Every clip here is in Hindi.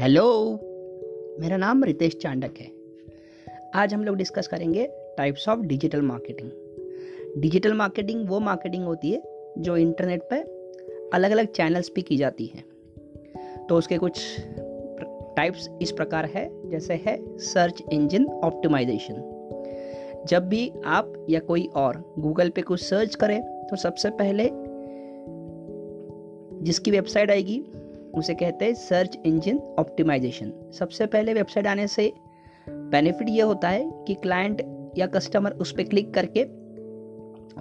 हेलो, मेरा नाम रितेश चांडक है। आज हम लोग डिस्कस करेंगे types of digital marketing digital marketing वो मार्केटिंग होती है जो इंटरनेट पर अलग अलग चैनल्स पे की जाती है। तो उसके कुछ टाइप्स इस प्रकार है, जैसे है सर्च इंजन ऑप्टिमाइजेशन जब भी आप या कोई और गूगल पे कुछ सर्च करें तो सबसे पहले जिसकी वेबसाइट आएगी उसे कहते हैं सर्च इंजन ऑप्टिमाइजेशन सबसे पहले वेबसाइट आने से बेनिफिट ये होता है कि क्लाइंट या कस्टमर उस पर क्लिक करके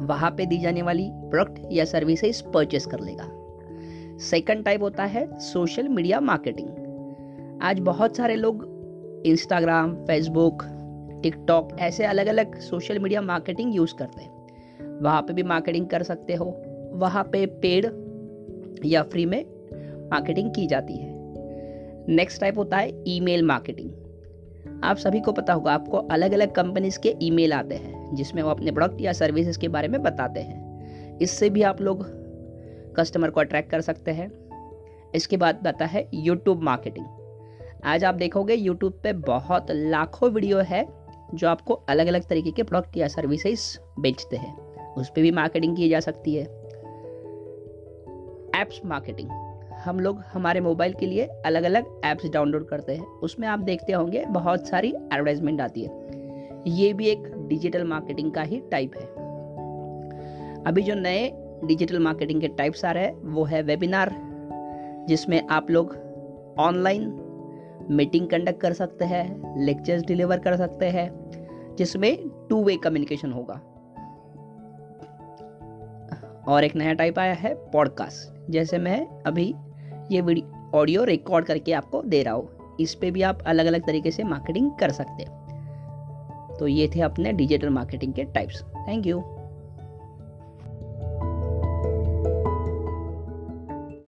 वहाँ पे दी जाने वाली प्रोडक्ट या सर्विसेज़ परचेस कर लेगा। सेकंड टाइप होता है सोशल मीडिया मार्केटिंग आज बहुत सारे लोग इंस्टाग्राम फेसबुक टिकटॉक ऐसे अलग अलग सोशल मीडिया मार्केटिंग यूज़ करते हैं। वहाँ पे भी मार्केटिंग कर सकते हो। वहाँ पे पेड या फ्री में मार्केटिंग की जाती है। नेक्स्ट टाइप होता है ईमेल मार्केटिंग आप सभी को पता होगा, आपको अलग अलग कंपनीज़ के ईमेल आते हैं, जिसमें वो अपने प्रोडक्ट या सर्विसेज़ के बारे में बताते हैं। इससे भी आप लोग कस्टमर को अट्रैक्ट कर सकते हैं। इसके बाद आता है यूट्यूब मार्केटिंग आज आप देखोगे यूट्यूब पे बहुत लाखों वीडियो है, जो आपको अलग अलग तरीके के प्रोडक्ट या सर्विसेज़ बेचते हैं। उस पर भी मार्केटिंग की जा सकती है। एप्स मार्केटिंग हम लोग हमारे मोबाइल के लिए अलग अलग ऐप्स डाउनलोड करते हैं। उसमें आप देखते होंगे बहुत सारी एडवर्टाइजमेंट आती है। ये भी एक डिजिटल मार्केटिंग का ही टाइप है। अभी जो नए डिजिटल मार्केटिंग के टाइप्स आ रहे हैं, वो है वेबिनार जिसमें आप लोग ऑनलाइन मीटिंग कंडक्ट कर सकते हैं लेक्चर्स डिलीवर कर सकते हैं, जिसमें टू वे कम्युनिकेशन होगा। और एक नया टाइप आया है पॉडकास्ट जैसे मैं अभी ये ऑडियो रिकॉर्ड करके आपको दे रहा हो। इस पर भी आप अलग अलग तरीके से मार्केटिंग कर सकते हैं। तो ये थे अपने डिजिटल मार्केटिंग के टाइप्स थैंक यू